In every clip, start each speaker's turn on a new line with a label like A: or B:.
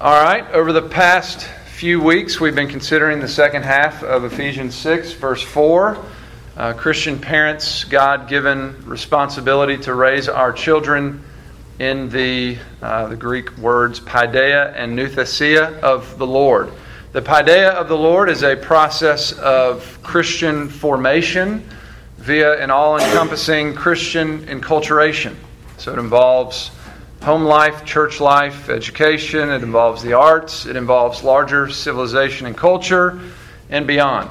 A: All right, over the past few weeks, we've been considering the second half of Ephesians 6, verse 4. Uh, Christian parents' God given responsibility to raise our children in the, uh, the Greek words paideia and nouthesia of the Lord. The paideia of the Lord is a process of Christian formation via an all encompassing Christian enculturation. So it involves home life, church life, education, it involves the arts, it involves larger civilization and culture, and beyond.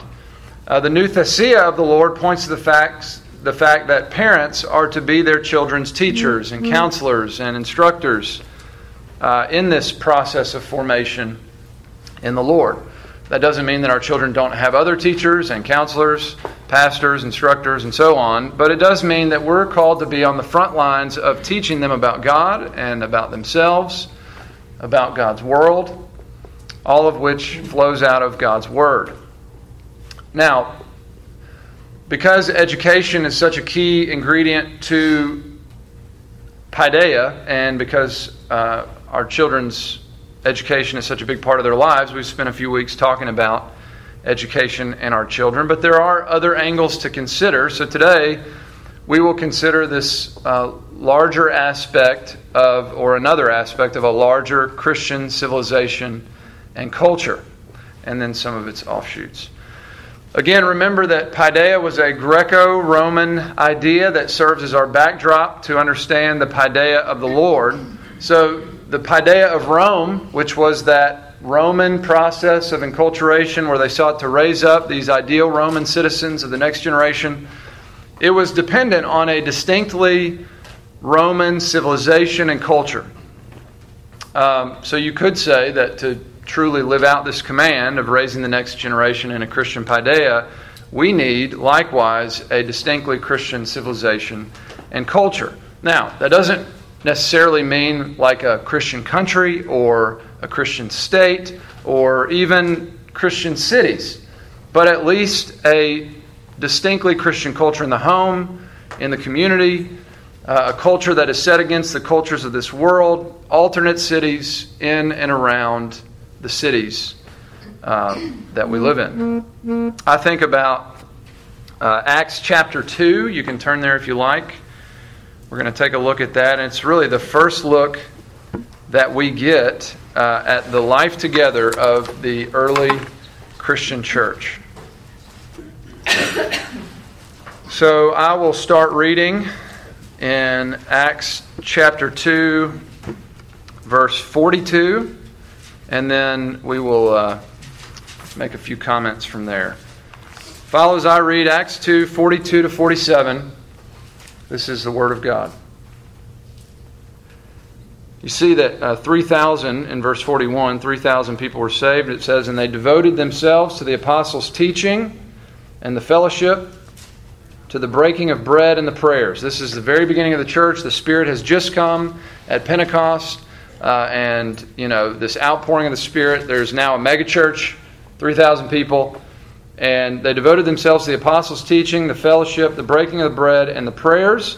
A: Uh, the nouthesia of the Lord points to the facts, the fact that parents are to be their children's teachers and mm-hmm. counselors and instructors uh, in this process of formation in the Lord. That doesn't mean that our children don't have other teachers and counselors, pastors, instructors, and so on, but it does mean that we're called to be on the front lines of teaching them about God and about themselves, about God's world, all of which flows out of God's Word. Now, because education is such a key ingredient to paideia, and because uh, our children's education is such a big part of their lives, we've spent a few weeks talking about education and our children. But there are other angles to consider. So today, we will consider this uh, larger aspect of, or another aspect of a larger Christian civilization and culture, and then some of its offshoots. Again, remember that paideia was a Greco Roman idea that serves as our backdrop to understand the paideia of the Lord. So, the paideia of Rome, which was that Roman process of enculturation where they sought to raise up these ideal Roman citizens of the next generation, it was dependent on a distinctly Roman civilization and culture. Um, so you could say that to truly live out this command of raising the next generation in a Christian paideia, we need likewise a distinctly Christian civilization and culture. Now, that doesn't necessarily mean like a Christian country or a Christian state or even Christian cities, but at least a distinctly Christian culture in the home, in the community, uh, a culture that is set against the cultures of this world, alternate cities in and around the cities uh, that we live in. I think about uh, Acts chapter 2. You can turn there if you like. We're going to take a look at that. And it's really the first look that we get uh, at the life together of the early Christian church. So I will start reading in Acts chapter 2, verse 42, and then we will uh, make a few comments from there. Follow as I read Acts 2, 42 to 47. This is the Word of God. You see that uh, 3,000 in verse 41, 3,000 people were saved. It says, And they devoted themselves to the apostles' teaching and the fellowship, to the breaking of bread and the prayers. This is the very beginning of the church. The Spirit has just come at Pentecost. Uh, and, you know, this outpouring of the Spirit. There's now a megachurch, 3,000 people. And they devoted themselves to the apostles' teaching, the fellowship, the breaking of the bread, and the prayers.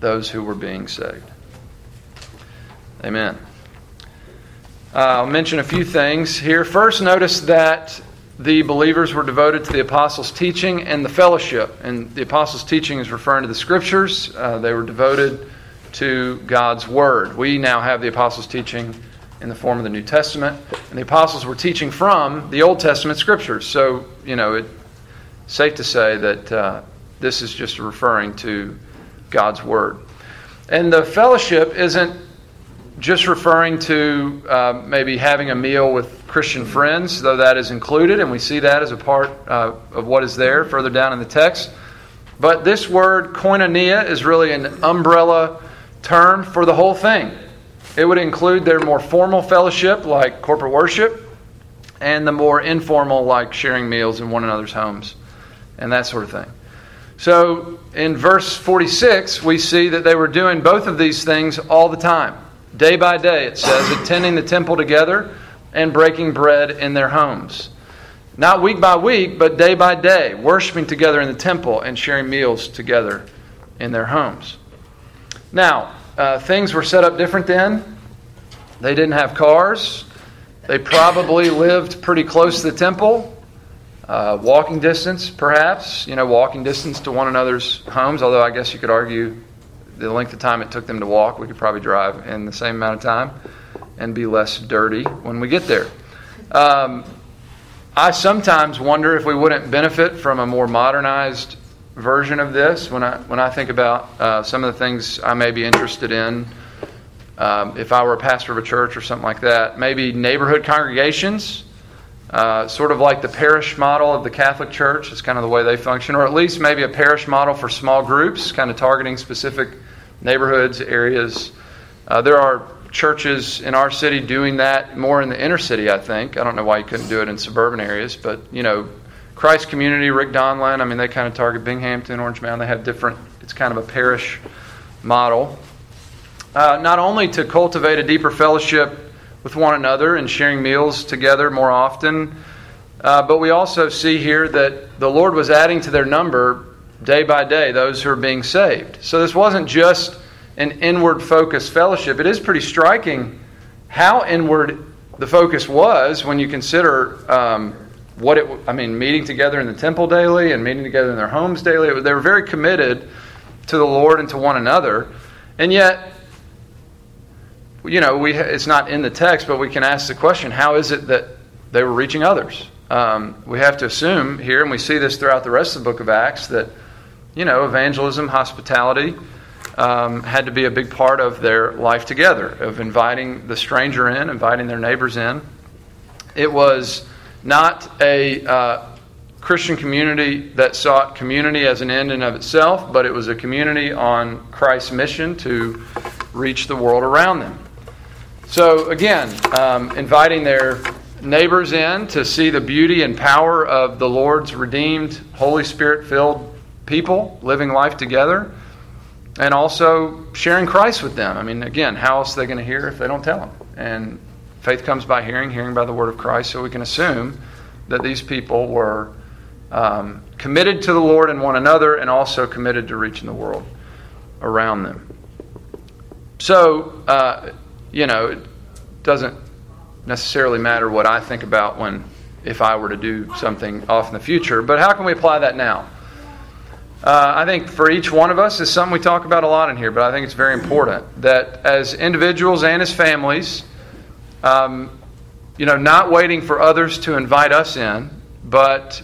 A: those who were being saved. Amen. Uh, I'll mention a few things here. First, notice that the believers were devoted to the apostles' teaching and the fellowship. And the apostles' teaching is referring to the scriptures. Uh, they were devoted to God's word. We now have the apostles' teaching in the form of the New Testament. And the apostles were teaching from the Old Testament scriptures. So, you know, it's safe to say that uh, this is just referring to God's Word. And the fellowship isn't just referring to uh, maybe having a meal with Christian friends, though that is included, and we see that as a part uh, of what is there further down in the text. But this word, koinonia, is really an umbrella term for the whole thing. It would include their more formal fellowship, like corporate worship, and the more informal, like sharing meals in one another's homes and that sort of thing. So in verse 46, we see that they were doing both of these things all the time. Day by day, it says, attending the temple together and breaking bread in their homes. Not week by week, but day by day, worshiping together in the temple and sharing meals together in their homes. Now, uh, things were set up different then. They didn't have cars. They probably lived pretty close to the temple. Uh, walking distance, perhaps, you know, walking distance to one another's homes, although I guess you could argue the length of time it took them to walk, we could probably drive in the same amount of time and be less dirty when we get there. Um, I sometimes wonder if we wouldn't benefit from a more modernized version of this when I, when I think about uh, some of the things I may be interested in. Um, if I were a pastor of a church or something like that, maybe neighborhood congregations uh, sort of like the parish model of the Catholic Church is kind of the way they function, or at least maybe a parish model for small groups, kind of targeting specific neighborhoods, areas. Uh, there are churches in our city doing that more in the inner city, I think. I don't know why you couldn't do it in suburban areas, but you know, Christ Community, Rick Donlon, I mean, they kind of target Binghampton, Orange Mound. They have different, it's kind of a parish model. Uh, not only to cultivate a deeper fellowship with one another and sharing meals together more often. Uh, but we also see here that the Lord was adding to their number day by day those who are being saved. So this wasn't just an inward focused fellowship. It is pretty striking how inward the focus was when you consider um, what it. I mean, meeting together in the temple daily and meeting together in their homes daily. They were very committed to the Lord and to one another, and yet you know, we, it's not in the text, but we can ask the question how is it that they were reaching others? Um, we have to assume here, and we see this throughout the rest of the book of Acts, that, you know, evangelism, hospitality um, had to be a big part of their life together, of inviting the stranger in, inviting their neighbors in. It was not a uh, Christian community that sought community as an end in of itself, but it was a community on Christ's mission to reach the world around them. So, again, um, inviting their neighbors in to see the beauty and power of the Lord's redeemed, Holy Spirit filled people living life together, and also sharing Christ with them. I mean, again, how else are they going to hear if they don't tell them? And faith comes by hearing, hearing by the word of Christ. So we can assume that these people were um, committed to the Lord and one another, and also committed to reaching the world around them. So, uh, you know, it doesn't necessarily matter what I think about when if I were to do something off in the future. But how can we apply that now? Uh, I think for each one of us is something we talk about a lot in here, but I think it's very important that as individuals and as families, um, you know, not waiting for others to invite us in, but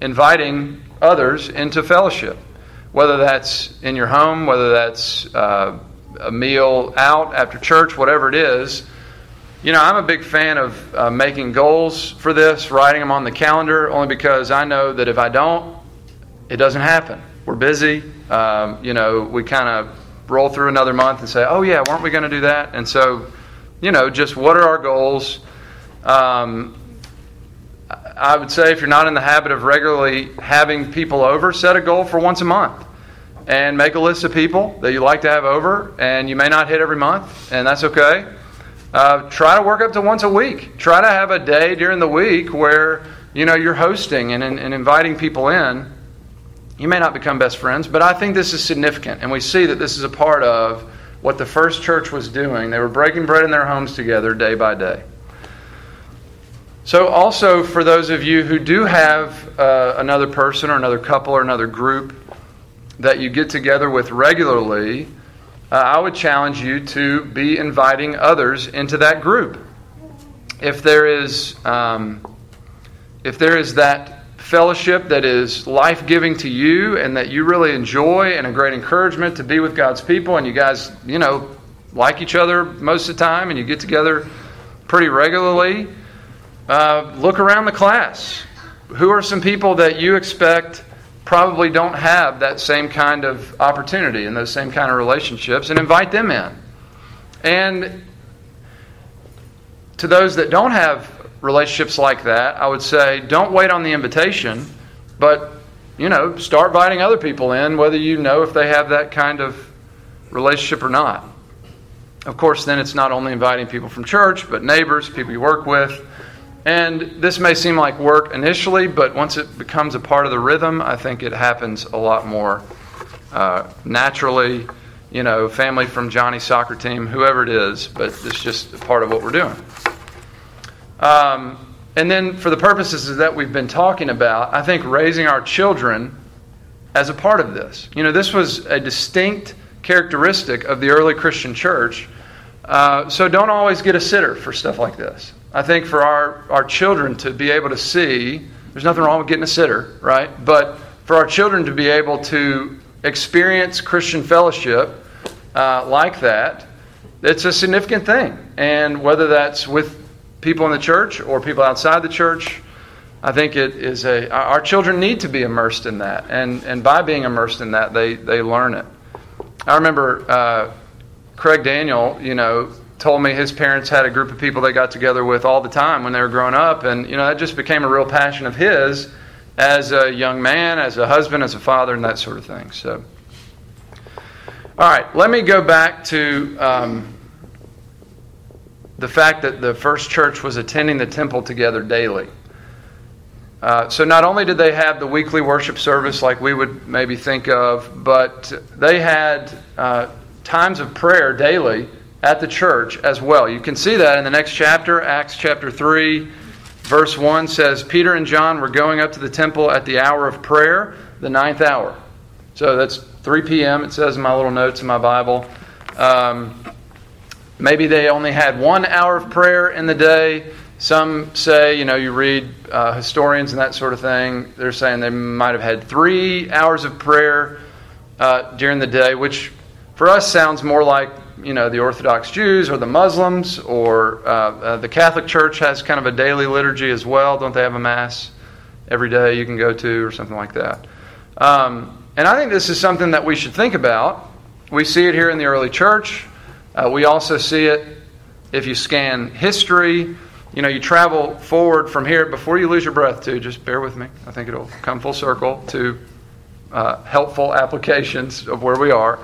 A: inviting others into fellowship, whether that's in your home, whether that's uh, a meal out after church, whatever it is. You know, I'm a big fan of uh, making goals for this, writing them on the calendar, only because I know that if I don't, it doesn't happen. We're busy. Um, you know, we kind of roll through another month and say, oh, yeah, weren't we going to do that? And so, you know, just what are our goals? Um, I would say if you're not in the habit of regularly having people over, set a goal for once a month and make a list of people that you like to have over, and you may not hit every month, and that's okay. Uh, try to work up to once a week. Try to have a day during the week where you know you're hosting and, and, inviting people in. You may not become best friends, but I think this is significant, and we see that this is a part of what the first church was doing. They were breaking bread in their homes together day by day. So, also for those of you who do have uh, another person or another couple or another group that you get together with regularly, uh, I would challenge you to be inviting others into that group. If there is, um, if there is that fellowship that is life giving to you and that you really enjoy and a great encouragement to be with God's people, and you guys, you know, like each other most of the time and you get together pretty regularly, uh, look around the class. Who are some people that you expect probably don't have that same kind of opportunity and those same kind of relationships and invite them in. And to those that don't have relationships like that, I would say don't wait on the invitation, but you know, start inviting other people in, whether you know if they have that kind of relationship or not. Of course, then it's not only inviting people from church, but neighbors, people you work with. And this may seem like work initially, but once it becomes a part of the rhythm, I think it happens a lot more uh, naturally. You know, family from Johnny's soccer team, whoever it is, but it's just part of what we're doing. Um, and then, for the purposes that we've been talking about, I think raising our children as a part of this. You know, this was a distinct characteristic of the early Christian church. Uh, so don't always get a sitter for stuff like this. I think for our, our children to be able to see, there's nothing wrong with getting a sitter, right? But for our children to be able to experience Christian fellowship uh, like that, it's a significant thing. And whether that's with people in the church or people outside the church, I think it is a our children need to be immersed in that, and and by being immersed in that, they they learn it. I remember uh, Craig Daniel, you know, told me his parents had a group of people they got together with all the time when they were growing up, and you know that just became a real passion of his as a young man, as a husband, as a father, and that sort of thing. So, all right, let me go back to. Um, the fact that the first church was attending the temple together daily. Uh, so not only did they have the weekly worship service like we would maybe think of, but they had uh, times of prayer daily at the church as well. You can see that in the next chapter, Acts chapter 3, verse 1 says, Peter and John were going up to the temple at the hour of prayer, the ninth hour. So that's 3 p.m., it says in my little notes in my Bible. Um, Maybe they only had one hour of prayer in the day. Some say, you know, you read uh, historians and that sort of thing, they're saying they might have had three hours of prayer uh, during the day, which for us sounds more like, you know, the Orthodox Jews or the Muslims or uh, uh the Catholic Church has kind of a daily liturgy as well. Don't they have a Mass every day you can go to or something like that? Um, and I think this is something that we should think about. We see it here in the early church. Uh, we also see it if you scan history. You know, you travel forward from here before you lose your breath, too. Just bear with me. I think it'll come full circle to uh, helpful applications of where we are.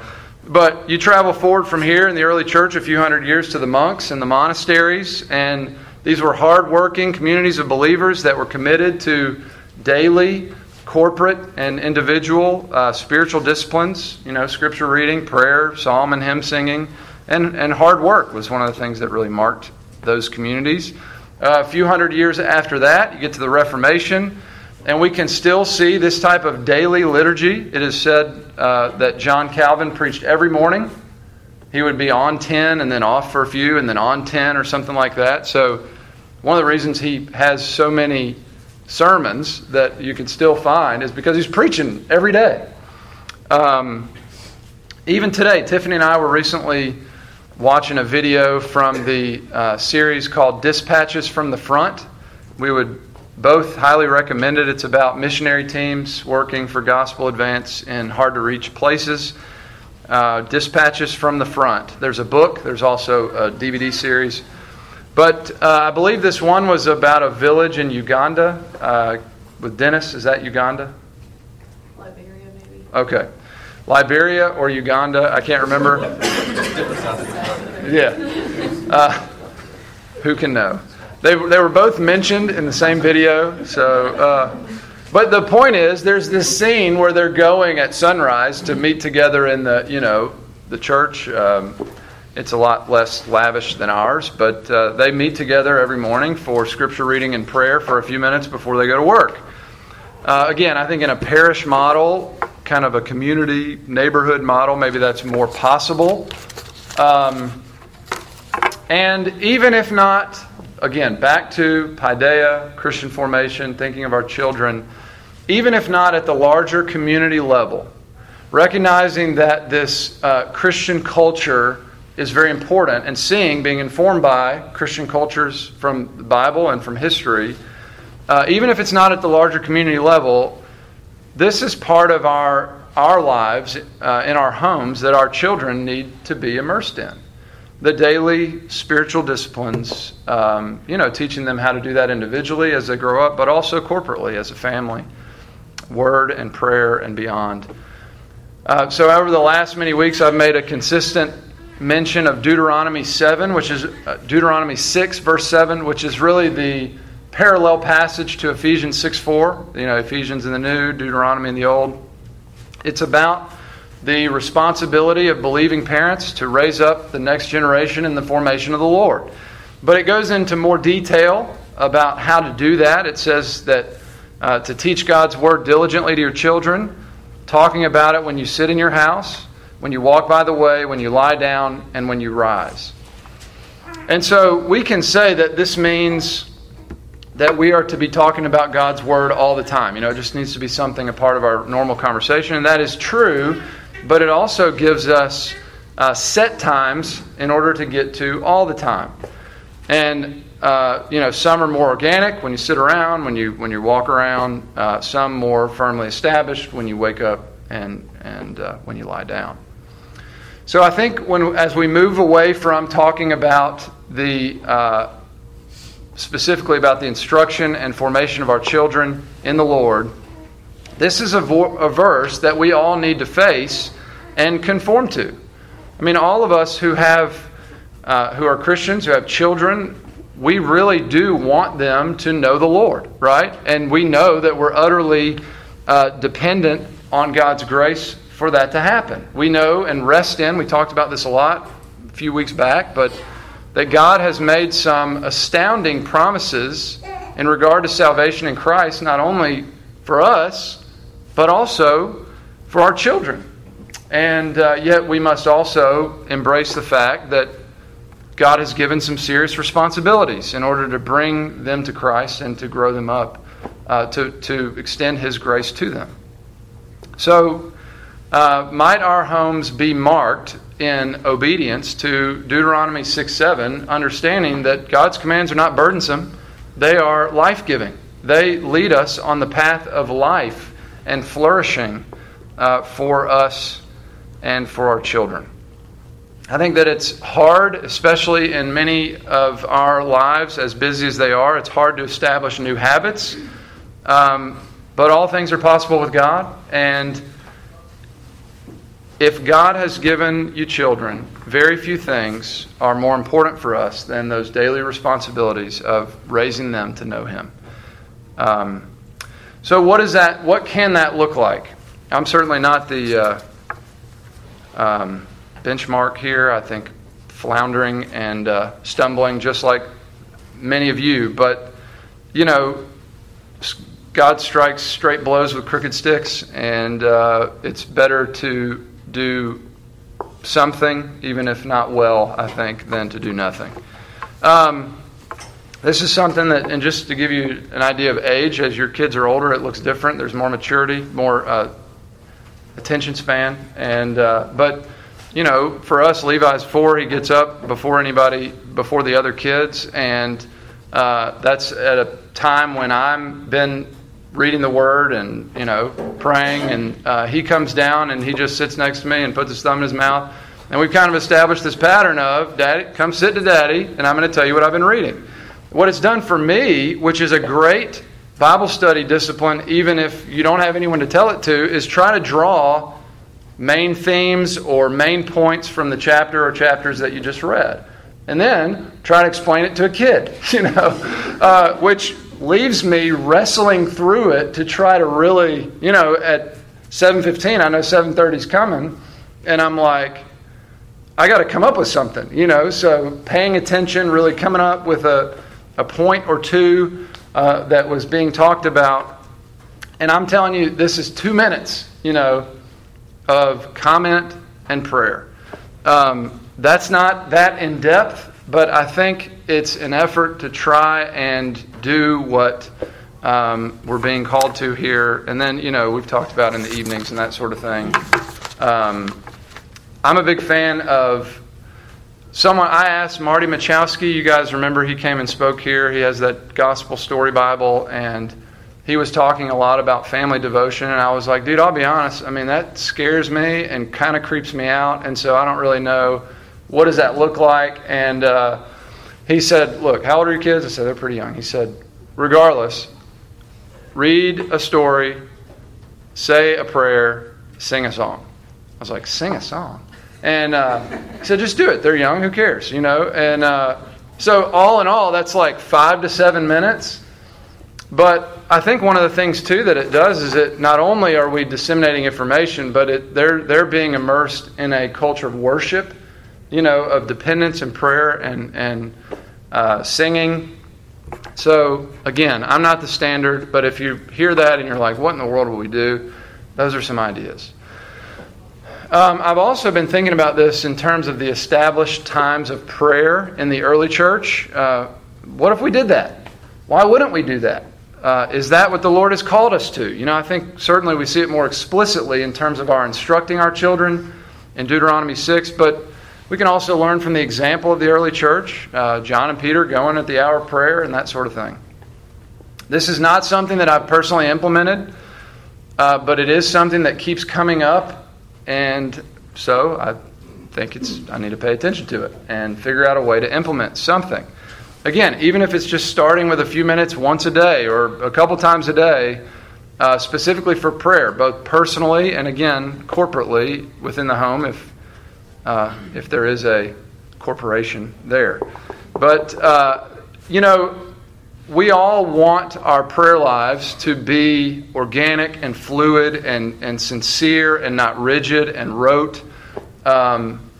A: But you travel forward from here in the early church a few hundred years to the monks and the monasteries, and these were hardworking communities of believers that were committed to daily, corporate, and individual uh, spiritual disciplines. You know, scripture reading, prayer, psalm, and hymn singing. And, and hard work was one of the things that really marked those communities. Uh, a few hundred years after that, you get to the Reformation, and we can still see this type of daily liturgy. It is said uh, that John Calvin preached every morning. He would be on 10 and then off for a few and then on 10 or something like that. So, one of the reasons he has so many sermons that you can still find is because he's preaching every day. Um, even today, Tiffany and I were recently watching a video from the uh, series called Dispatches from the Front. We would both highly recommended. It's about missionary teams working for gospel advance in hard to reach places. Uh, Dispatches from the Front. There's a book, there's also a DVD series. But uh, I believe this one was about a village in Uganda uh, with Dennis. Is that Uganda?
B: Liberia, maybe.
A: Okay. Liberia or Uganda, I can't remember. yeah. Uh, who can know? They, they were both mentioned in the same video. So, uh, but the point is, there's this scene where they're going at sunrise to meet together in the, you know, the church. Um, it's a lot less lavish than ours, but uh, they meet together every morning for scripture reading and prayer for a few minutes before they go to work. Uh, again, I think in a parish model, kind of a community neighborhood model, maybe that's more possible. Um, and even if not, again, back to Paideia, Christian formation, thinking of our children, even if not at the larger community level, recognizing that this uh, Christian culture is very important and seeing, being informed by Christian cultures from the Bible and from history, uh, even if it's not at the larger community level, this is part of our, our lives uh, in our homes that our children need to be immersed in. The daily spiritual disciplines, um, you know, teaching them how to do that individually as they grow up, but also corporately as a family, word and prayer and beyond. Uh, so, over the last many weeks, I've made a consistent mention of Deuteronomy 7, which is uh, Deuteronomy 6, verse 7, which is really the parallel passage to Ephesians 6 4. You know, Ephesians in the New, Deuteronomy in the Old. It's about the responsibility of believing parents to raise up the next generation in the formation of the Lord. But it goes into more detail about how to do that. It says that uh, to teach God's word diligently to your children, talking about it when you sit in your house, when you walk by the way, when you lie down, and when you rise. And so we can say that this means that we are to be talking about God's Word all the time. You know, it just needs to be something a part of our normal conversation. And that is true, but it also gives us uh, set times in order to get to all the time. And uh, you know, some are more organic when you sit around, when you when you walk around. Uh, some more firmly established when you wake up and and uh, when you lie down. So I think when as we move away from talking about the uh, specifically about the instruction and formation of our children in the Lord, this is a, vo- a verse that we all need to face and conform to. I mean, all of us who have uh, who are Christians, who have children, we really do want them to know the Lord, right? And we know that we're utterly uh, dependent on God's grace for that to happen. We know and rest in, we talked about this a lot a few weeks back, but that God has made some astounding promises in regard to salvation in Christ, not only for us, but also for our children. And uh, yet we must also embrace the fact that God has given some serious responsibilities in order to bring them to Christ and to grow them up, uh, to, to extend His grace to them. So, uh, might our homes be marked in obedience to Deuteronomy 6 7, understanding that God's commands are not burdensome, they are life giving. They lead us on the path of life and flourishing uh, for us and for our children. I think that it's hard, especially in many of our lives, as busy as they are, it's hard to establish new habits. Um, but all things are possible with God, and if God has given you children, very few things are more important for us than those daily responsibilities of raising them to know Him. Um, so, what is that? What can that look like? I'm certainly not the uh, um, benchmark here. I think floundering and uh, stumbling, just like many of you. But you know, God strikes straight blows with crooked sticks, and uh, it's better to do something, even if not well, I think, than to do nothing. Um, this is something that, and just to give you an idea of age, as your kids are older, it looks different. There's more maturity, more uh, attention span, and uh, but you know, for us, Levi's four. He gets up before anybody, before the other kids, and uh, that's at a time when I'm been reading the word and you know praying. And uh, he comes down and he just sits next to me and puts his thumb in his mouth. And we've kind of established this pattern of daddy come sit to daddy and i'm going to tell you what i've been reading what it's done for me which is a great bible study discipline even if you don't have anyone to tell it to is try to draw main themes or main points from the chapter or chapters that you just read and then try to explain it to a kid you know uh, which leaves me wrestling through it to try to really, you know, at 7:15, I know 7:30 is coming, and I'm like, I got to come up with something, you know. So paying attention, really coming up with a a point or two uh, that was being talked about, and I'm telling you, this is two minutes, you know, of comment and prayer. Um, that's not that in depth, but I think it's an effort to try and do what um, we're being called to here. And then, you know, we've talked about in the evenings and that sort of thing. Um, I'm a big fan of someone. I asked Marty Machowski. You guys remember he came and spoke here. He has that Gospel Story Bible, and he was talking a lot about family devotion. And I was like, dude, I'll be honest. I mean, that scares me and kind of creeps me out. And so I don't really know what does that look like? And uh, he said, Look, how old are your kids? I said, They're pretty young. He said, Regardless, read a story, say a prayer, sing a song. I was like, Sing a song? And uh, said, Just do it. They're young. Who cares? You know? And uh, so, all in all, that's like five to seven minutes. But I think one of the things too that it does is that not only are we disseminating information, but it, they're they're being immersed in a culture of worship, you know, of dependence and prayer and and uh, singing. So again, I'm not the standard, but if you hear that and you're like, "What in the world will we do?" Those are some ideas. Um, I've also been thinking about this in terms of the established times of prayer in the early church. Uh, what if we did that? Why wouldn't we do that? Uh, is that what the Lord has called us to? You know, I think certainly we see it more explicitly in terms of our instructing our children in Deuteronomy 6, but we can also learn from the example of the early church, uh, John and Peter going at the hour of prayer and that sort of thing. This is not something that I've personally implemented, uh, but it is something that keeps coming up, and so I think it's I need to pay attention to it and figure out a way to implement something. Again, even if it's just starting with a few minutes once a day or a couple times a day, uh, specifically for prayer, both personally and again corporately within the home, if uh, if there is a corporation there. But uh, you know, we all want our prayer lives to be organic and fluid and, and sincere and not rigid and rote. Um,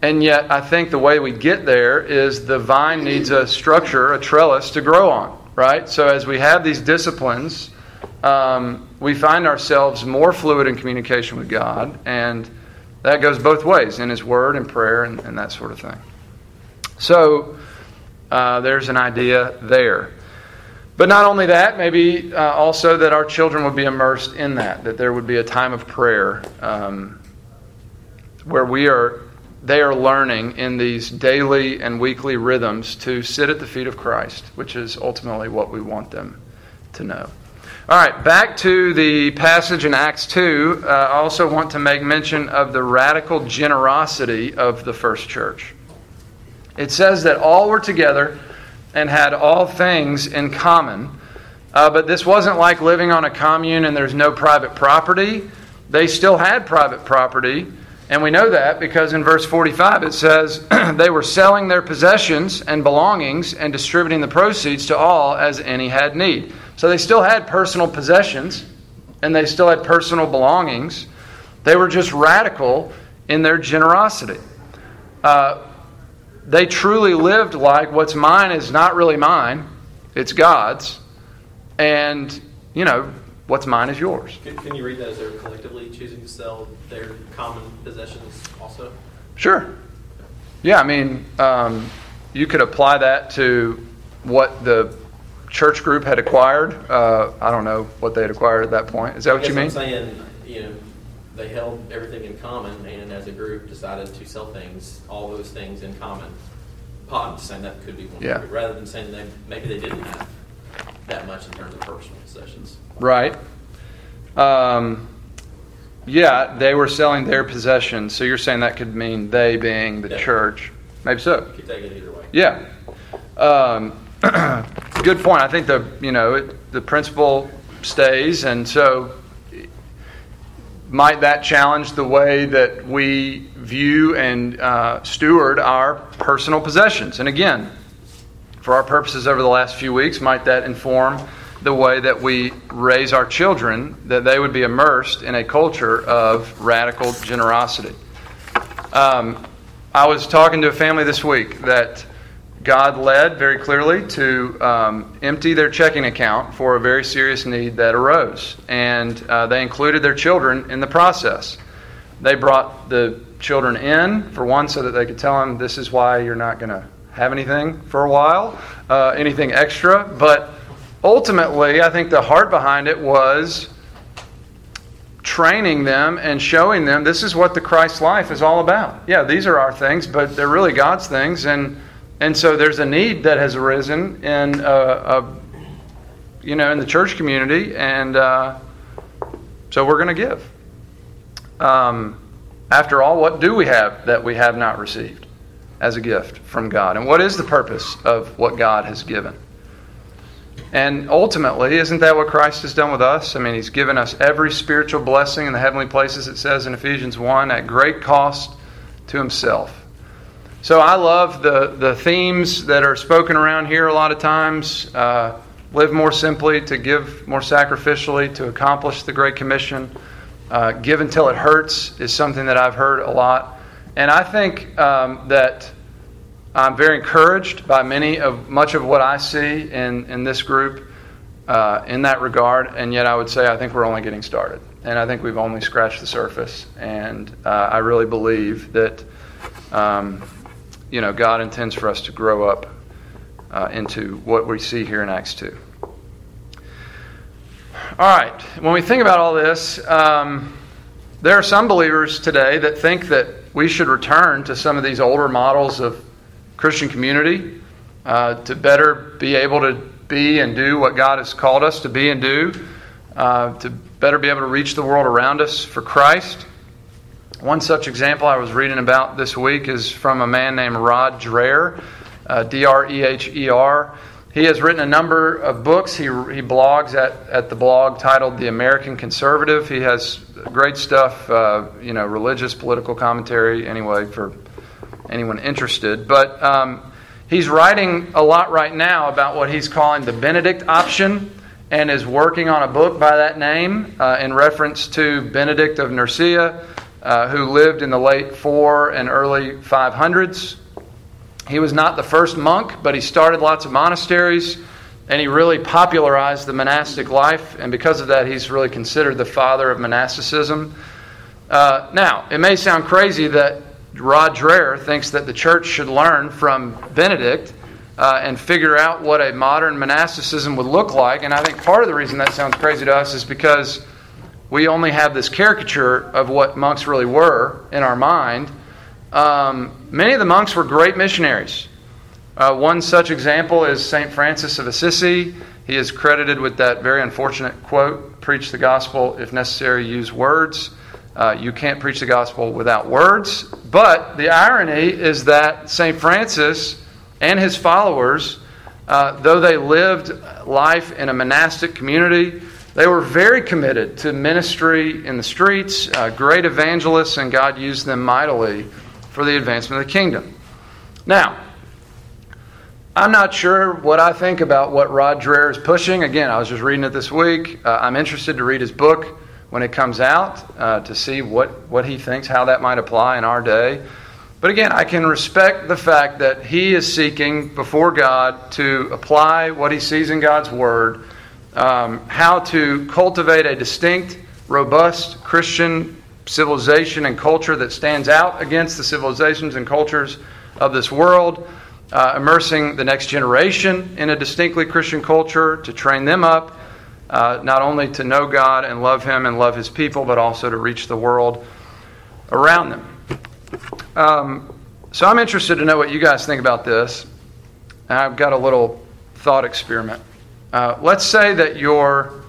A: and yet, I think the way we get there is the vine needs a structure, a trellis to grow on, right? So, as we have these disciplines, um, we find ourselves more fluid in communication with God, and that goes both ways in His Word and prayer and, and that sort of thing. So, uh, there's an idea there. But not only that, maybe uh, also that our children would be immersed in that, that there would be a time of prayer um, where we are they are learning in these daily and weekly rhythms to sit at the feet of Christ, which is ultimately what we want them to know. All right, back to the passage in Acts 2. Uh, I also want to make mention of the radical generosity of the first church. It says that all were together and had all things in common. Uh, but this wasn't like living on a commune and there's no private property. They still had private property and we know that because in verse 45 it says, They were selling their possessions and belongings and distributing the proceeds to all as any had need. So they still had personal possessions and they still had personal belongings. They were just radical in their generosity. Uh, they truly lived like what's mine is not really mine, it's God's. And, you know, what's mine is yours.
C: Can, can you read that as they're collectively choosing to sell their common possessions also?
A: Sure. Yeah, I mean, um, you could apply that to what the church group had acquired. Uh, I don't know what they had acquired at that point. Is that what you mean?
C: I'm saying, you know, they held everything in common, and as a group decided to sell things, all those things in common. Just saying that could be one,
A: Yeah.
C: group, rather than saying they maybe they didn't have that much in terms of personal possessions.
A: Right. Um, yeah, they were selling their possessions. So you're saying that could mean they being the
C: Yeah.
A: church. Maybe so.
C: You could take it either way.
A: Yeah. Um, good point. I think the you know it, the principle stays, and so might that challenge the way that we view and uh, steward our personal possessions? And again, for our purposes over the last few weeks, might that inform the way that we raise our children that they would be immersed in a culture of radical generosity? Um, I was talking to a family this week that God led very clearly to um, empty their checking account for a very serious need that arose. And uh, they included their children in the process. They brought the children in, for one, so that they could tell them this is why you're not going to have anything for a while, uh, anything extra. But ultimately, I think the heart behind it was training them and showing them this is what the Christ life is all about. Yeah, these are our things, but they're really God's things. And and so there's a need that has arisen in, uh, a, you know, in the church community, and uh, so we're going to give. Um, After all, what do we have that we have not received as a gift from God? And what is the purpose of what God has given? And ultimately, isn't that what Christ has done with us? I mean, He's given us every spiritual blessing in the heavenly places, it says in Ephesians 1, at great cost to Himself. So I love the, the themes that are spoken around here a lot of times. Uh, live more simply, to give more sacrificially, to accomplish the Great Commission. Uh, give until it hurts is something that I've heard a lot. And I think um, that I'm very encouraged by many of much of what I see in, in this group uh, in that regard. And yet I would say I think we're only getting started. And I think we've only scratched the surface. And uh, I really believe that um, you know, God intends for us to grow up uh, into what we see here in Acts 2. All right, when we think about all this, um, there are some believers today that think that we should return to some of these older models of Christian community uh, to better be able to be and do what God has called us to be and do, uh, to better be able to reach the world around us for Christ. One such example I was reading about this week is from a man named Rod Dreher, uh, D R E H E R. He has written a number of books. He, he blogs at, at the blog titled The American Conservative. He has great stuff, uh, you know, religious, political commentary, anyway, for anyone interested. But um, he's writing a lot right now about what he's calling the Benedict option and is working on a book by that name uh, in reference to Benedict of Nursia, uh, who lived in the late 4 and early 500s. He was not the first monk, but he started lots of monasteries and he really popularized the monastic life. And because of that, he's really considered the father of monasticism. Uh, now, it may sound crazy that Rod Dreher thinks that the church should learn from Benedict uh, and figure out what a modern monasticism would look like. And I think part of the reason that sounds crazy to us is because we only have this caricature of what monks really were in our mind. Um, many of the monks were great missionaries. Uh, one such example is St. Francis of Assisi. He is credited with that very unfortunate quote Preach the gospel, if necessary, use words. Uh, you can't preach the gospel without words. But the irony is that St. Francis and his followers, uh, though they lived life in a monastic community, they were very committed to ministry in the streets, uh, great evangelists, and God used them mightily for the advancement of the kingdom. Now, I'm not sure what I think about what Rod Dreher is pushing. Again, I was just reading it this week. Uh, I'm interested to read his book when it comes out uh, to see what, what he thinks, how that might apply in our day. But again, I can respect the fact that he is seeking before God to apply what he sees in God's Word, um, how to cultivate a distinct, robust Christian civilization and culture that stands out against the civilizations and cultures of this world uh, immersing the next generation in a distinctly Christian culture to train them up, uh, not only to know God and love Him and love His people, but also to reach the world around them. Um, so I'm interested to know what you guys think about this. I've got a little thought experiment. Uh, let's say that you're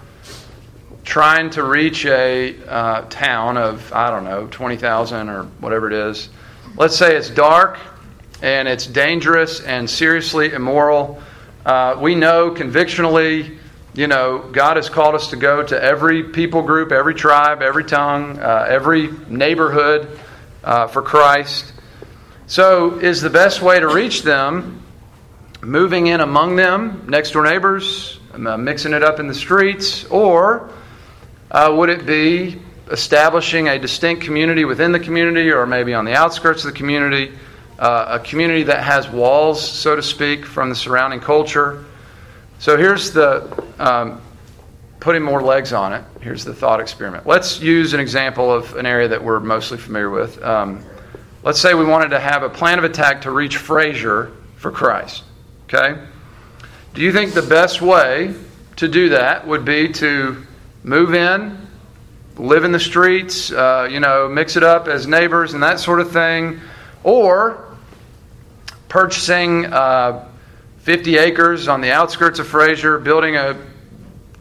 A: trying to reach a uh, town of, I don't know, 20,000 or whatever it is. Let's say it's dark and it's dangerous and seriously immoral. Uh, we know convictionally, you know, God has called us to go to every people group, every tribe, every tongue, uh, every neighborhood uh, for Christ. So, is the best way to reach them moving in among them, next door neighbors, uh, mixing it up in the streets, or uh, would it be establishing a distinct community within the community or maybe on the outskirts of the community? uh, a community that has walls, so to speak, from the surrounding culture. So here's the um, putting more legs on it. Here's the thought experiment. Let's use an example of an area that we're mostly familiar with. Um, let's say we wanted to have a plan of attack to reach Frayser for Christ. Okay? Do you think the best way to do that would be to move in, live in the streets, uh, you know, mix it up as neighbors and that sort of thing? Or purchasing uh, 50 acres on the outskirts of Frayser, building a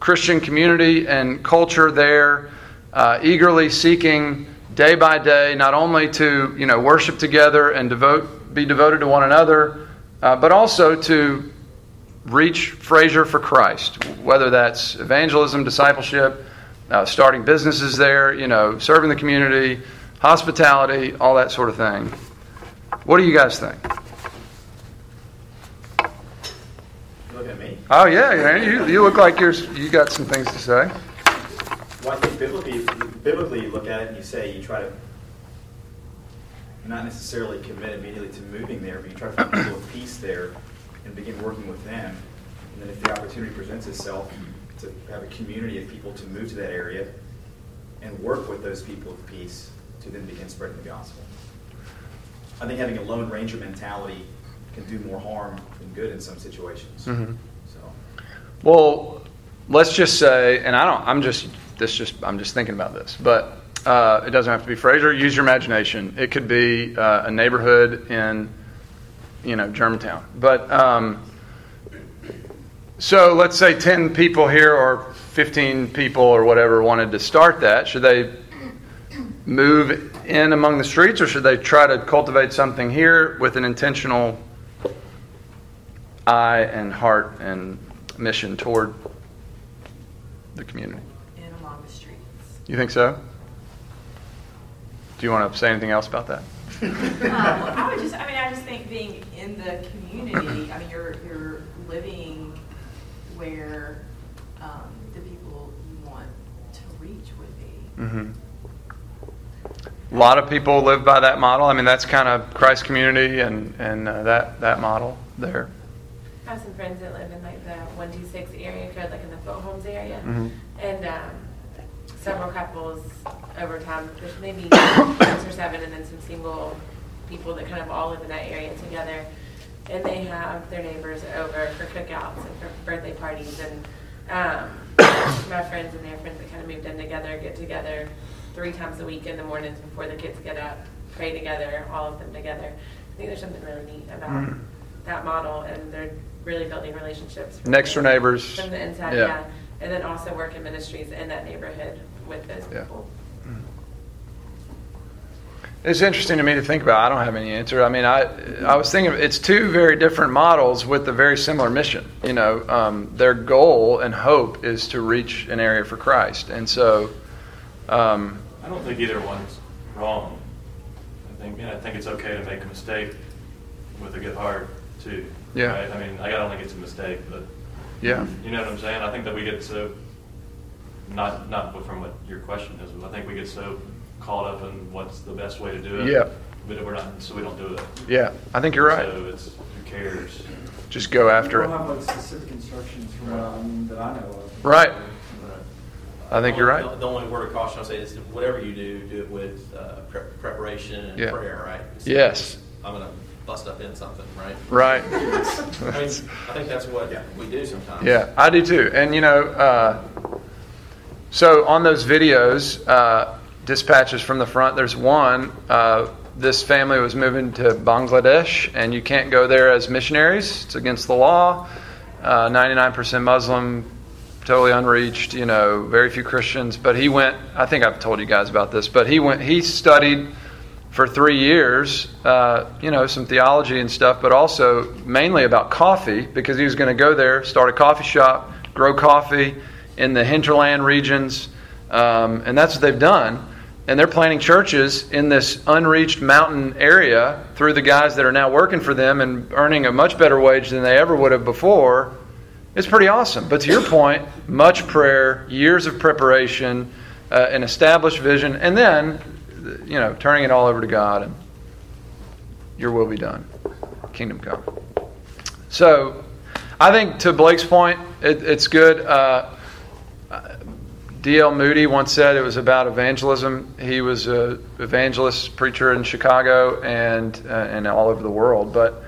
A: Christian community and culture there, uh, eagerly seeking day by day, not only to you know worship together and devote, be devoted to one another, uh, but also to reach Frayser for Christ, whether that's evangelism, discipleship, uh, starting businesses there, you know, serving the community, hospitality, all that sort of thing. What do you guys think?
D: Look at me.
A: Oh yeah, yeah, you, you look like you're you got some things to say.
D: Well, I think biblically, biblically, you look at it and you say you try to not necessarily commit immediately to moving there, but you try to find people of peace there and begin working with them. And then if the opportunity presents itself to have a community of people to move to that area and work with those people of peace to then begin spreading the gospel. I think having a lone ranger mentality can do more harm than good in some situations.
A: Mhm.
D: So.
A: Well, let's just say, and I don't. I'm just this. Just I'm just thinking about this, but uh, it doesn't have to be Frayser. Use your imagination. It could be uh, a neighborhood in, you know, Germantown. But um, so let's say ten people here or fifteen people or whatever wanted to start that. Should they move in among the streets, or should they try to cultivate something here with an intentional eye and heart and mission toward the community.
B: And along the streets.
A: You think so? Do you want to say anything else about that?
B: Um, well, I would just, I mean, I just think being in the community, I mean, you're, you're living where um, the people you want to reach would be.
A: Mm-hmm. A lot of people live by that model. I mean, that's kind of Christ community and, and uh, that, that model there.
E: I have some friends that live in like the one two six area code, like in the Foote Homes area,
A: Mhm.
E: and um, several couples over time. There's maybe six or seven, and then some single people that kind of all live in that area together. And they have their neighbors over for cookouts and for birthday parties, and um, my friends and their friends that kind of moved in together get together three times a week in the mornings before the kids get up, pray together, all of them together. I think there's something really neat about
A: Mm.
E: that model, and they're really building relationships.
A: Next door neighbors.
E: From the inside,
A: Yeah.
E: yeah. And then also work in ministries in that neighborhood with those
A: Yeah.
E: people.
A: It's interesting to me to think about. I don't have any answer. I mean, I I was thinking it's two very different models with a very similar mission. You know, um, their goal and hope is to reach an area for Christ, and so. Um,
F: I don't think either one's wrong. I think, yeah, I think it's okay to make a mistake with a good heart too.
A: Yeah.
F: right? I mean, I don't think it's a mistake, but
A: yeah.
F: you know what I'm saying. I think that we get so not not from what your question is, but I think we get so caught up in what's the best way to do it.
A: Yeah.
F: But we're not, so we don't do it.
A: Yeah, I think you're right.
F: So it's who cares?
A: Just go after
G: We don't
A: it.
G: have like specific instructions from what I mean that I know of.
A: Right. I think you're right.
C: The only word of caution I'll say is whatever you do, do it with uh, pre- preparation and
A: Yeah.
C: prayer, right? So
A: Yes.
C: I'm going to bust up in something, right?
A: Right.
C: I mean, I think that's what we do sometimes.
A: Yeah, I do too. And you know, uh, so on those videos, uh, dispatches from the front, there's one. Uh, this family was moving to Bangladesh, and you can't go there as missionaries. It's against the law. Uh, 99% Muslim, totally unreached. You know, very few Christians. But he went. I think I've told you guys about this. But he went. He studied for three years, uh, you know, some theology and stuff, but also mainly about coffee because he was going to go there, start a coffee shop, grow coffee in the hinterland regions, um, and that's what they've done. And they're planting churches in this unreached mountain area through the guys that are now working for them and earning a much better wage than they ever would have before. It's pretty awesome. But to your point, much prayer, years of preparation, uh, an established vision, and then, you know, turning it all over to God and your will be done. Kingdom come. So, I think to Blake's point, it, it's good. Uh, D.L. Moody once said it was about evangelism. He was a evangelist preacher in Chicago and uh, and all over the world. But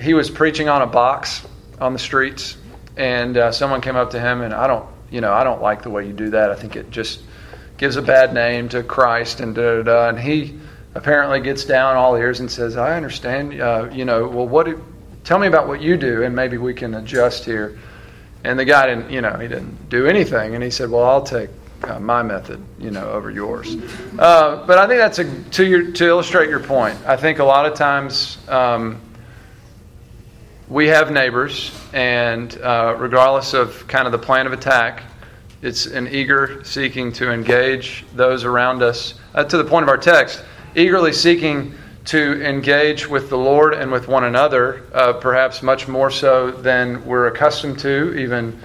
A: he was preaching on a box on the streets, and uh, someone came up to him and I don't, you know, I don't like the way you do that. I think it just gives a bad name to Christ and da da da. And he apparently gets down all ears and says, "I understand. Uh, you know, well, what? Do, tell me about what you do, and maybe we can adjust here." And the guy didn't, you know, he didn't do anything. And he said, "Well, I'll take, uh, my method, you know, over yours. Uh, but I think that's a to your to illustrate your point. I think a lot of times um, we have neighbors, and uh, regardless of kind of the plan of attack, it's an eager seeking to engage those around us. Uh, to the point of our text, eagerly seeking to engage with the Lord and with one another, uh, perhaps much more so than we're accustomed to, even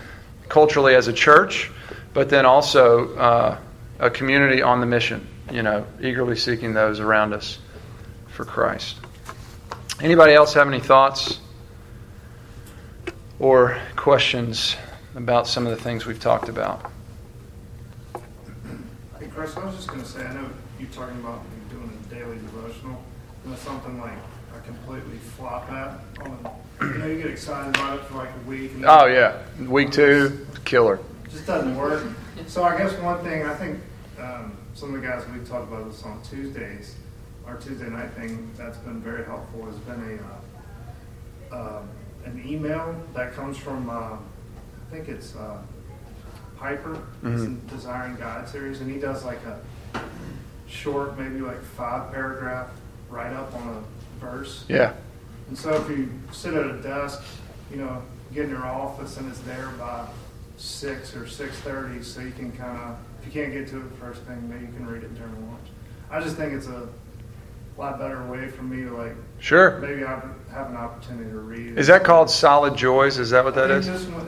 A: culturally as a church, but then also uh, a community on the mission, you know, eagerly seeking those around us for Christ. Anybody else have any thoughts or questions about some of the things we've talked about?
H: Hey, Chris, I was just going to say, I know you're talking about doing a daily devotional. And it's something like I completely flop at. On, you know, you get excited about it for like a week. And
A: Oh, yeah. Week two, killer.
H: Just doesn't work. So I guess one thing, I think um, some of the guys we've talked about this on Tuesdays, our Tuesday night thing, that's been very helpful, has been a, uh, um, an email that comes from, uh, I think it's uh, Piper, it's in Desiring God series, and he does like a short, maybe like five paragraph write up on a verse.
A: Yeah.
H: And so if you sit at a desk, you know, get in your office and it's there by six or six thirty, so you can kind of, if you can't get to it first thing, maybe you can read it during lunch. I just think it's a lot better way for me to like,
A: Sure.
H: maybe have, have an opportunity to read.
A: Is that called Solid Joys? Is that what that
H: I
A: is?
H: one,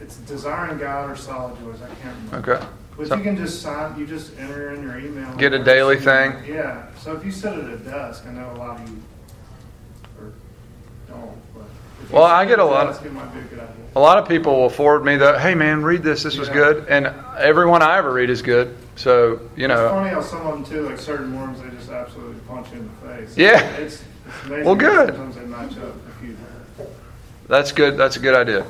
H: It's Desiring God or Solid Joys, I can't remember.
A: Okay.
H: But
A: So-
H: you can just sign, you just enter in your email.
A: Get a daily thing?
H: Yeah, so if you sit at a desk, I know a lot of you, or don't, but.
A: Well, I get a lot of-
H: desk, It might be a.
A: A lot of people will forward me the, hey man, read this. This was good. And everyone I ever read is good. So, you
H: It's
A: know.
H: funny how some of them too, like certain ones, they just absolutely punch you in the face.
A: Yeah.
H: It's, it's amazing.
A: Well, good.
H: Sometimes they match up.
A: That's good. That's a good idea.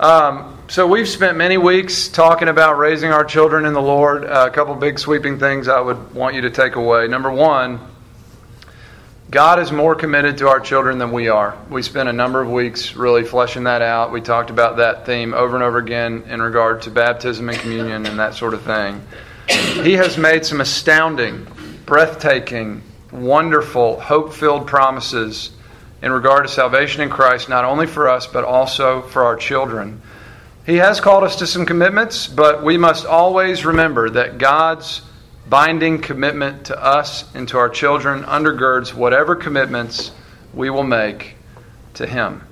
A: Um, so we've spent many weeks talking about raising our children in the Lord. Uh, a couple big sweeping things I would want you to take away. Number one, God is more committed to our children than we are. We spent a number of weeks really fleshing that out. We talked about that theme over and over again in regard to baptism and communion and that sort of thing. He has made some astounding, breathtaking, wonderful, hope filled promises in regard to salvation in Christ, not only for us, but also for our children. He has called us to some commitments, but we must always remember that God's binding commitment to us and to our children undergirds whatever commitments we will make to Him.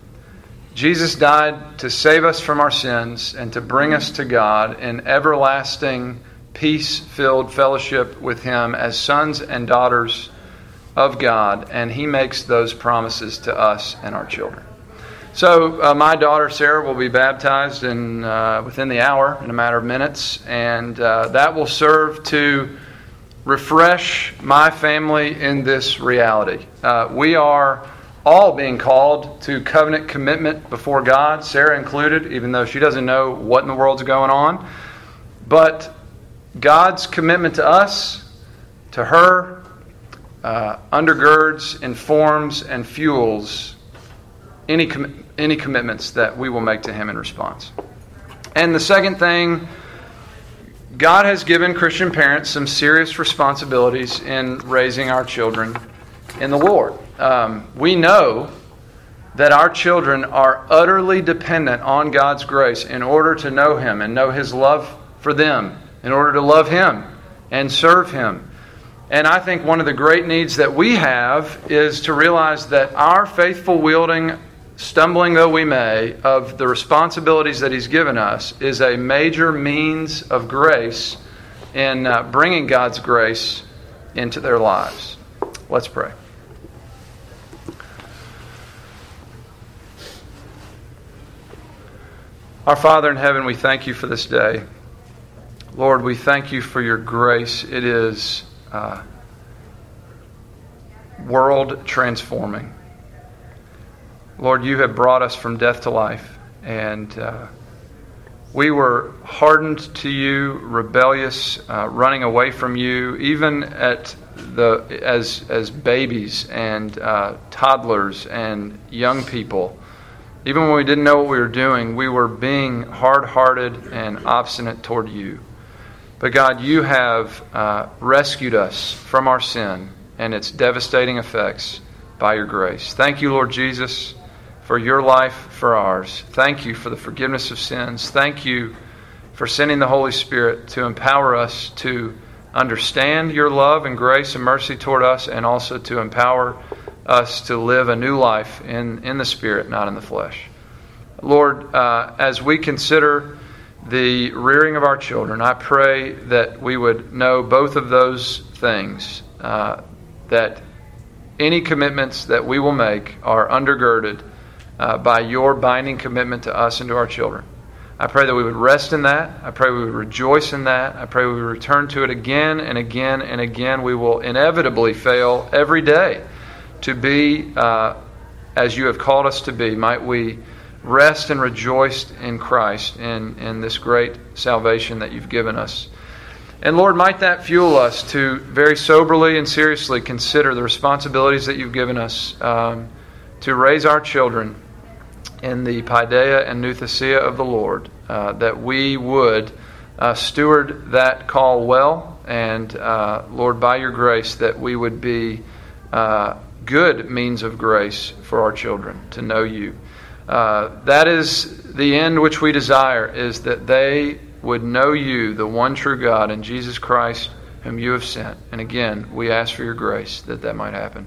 A: Jesus died to save us from our sins and to bring us to God in everlasting, peace filled fellowship with Him as sons and daughters of God, and He makes those promises to us and our children. So, uh, my daughter Sarah will be baptized in uh, within the hour, in a matter of minutes, and uh, that will serve to refresh my family in this reality. Uh, we are all being called to covenant commitment before God, Sarah included, even though she doesn't know what in the world's going on. But God's commitment to us, to her, uh, undergirds, informs, and fuels any, com- any commitments that we will make to Him in response. And the second thing, God has given Christian parents some serious responsibilities in raising our children in the Lord. Um, we know that our children are utterly dependent on God's grace in order to know Him and know His love for them, in order to love Him and serve Him. And I think one of the great needs that we have is to realize that our faithful wielding, stumbling though we may, of the responsibilities that He's given us is a major means of grace in uh, bringing God's grace into their lives. Let's pray. Our Father in heaven, we thank you for this day. Lord, we thank you for your grace. It is uh, world transforming. Lord, you have brought us from death to life, and uh, we were hardened to you, rebellious, uh, running away from you, even at the as as babies and uh, toddlers and young people. even when we didn't know what we were doing, we were being hard hearted and obstinate toward you. But God, you have uh, rescued us from our sin and its devastating effects by your grace. Thank you, Lord Jesus, for your life for ours. Thank you for the forgiveness of sins. Thank you for sending the Holy Spirit to empower us to understand your love and grace and mercy toward us and also to empower us to live a new life in, in the Spirit, not in the flesh. Lord, uh, as we consider the rearing of our children, I pray that we would know both of those things. Uh, that any commitments that we will make are undergirded uh, by your binding commitment to us and to our children. I pray that we would rest in that. I pray we would rejoice in that. I pray we would return to it again and again and again. We will inevitably fail every day to be uh, as you have called us to be. Might we rest and rejoice in Christ in, in this great salvation that you've given us. And Lord, might that fuel us to very soberly and seriously consider the responsibilities that you've given us um, to raise our children in the paideia and nouthesia of the Lord, uh, that we would uh, steward that call well, and uh, Lord, by your grace, that we would be uh, good means of grace for our children to know you. Uh, that is the end which we desire, is that they would know you, the one true God, and Jesus Christ, whom you have sent. And again, we ask for your grace that that might happen.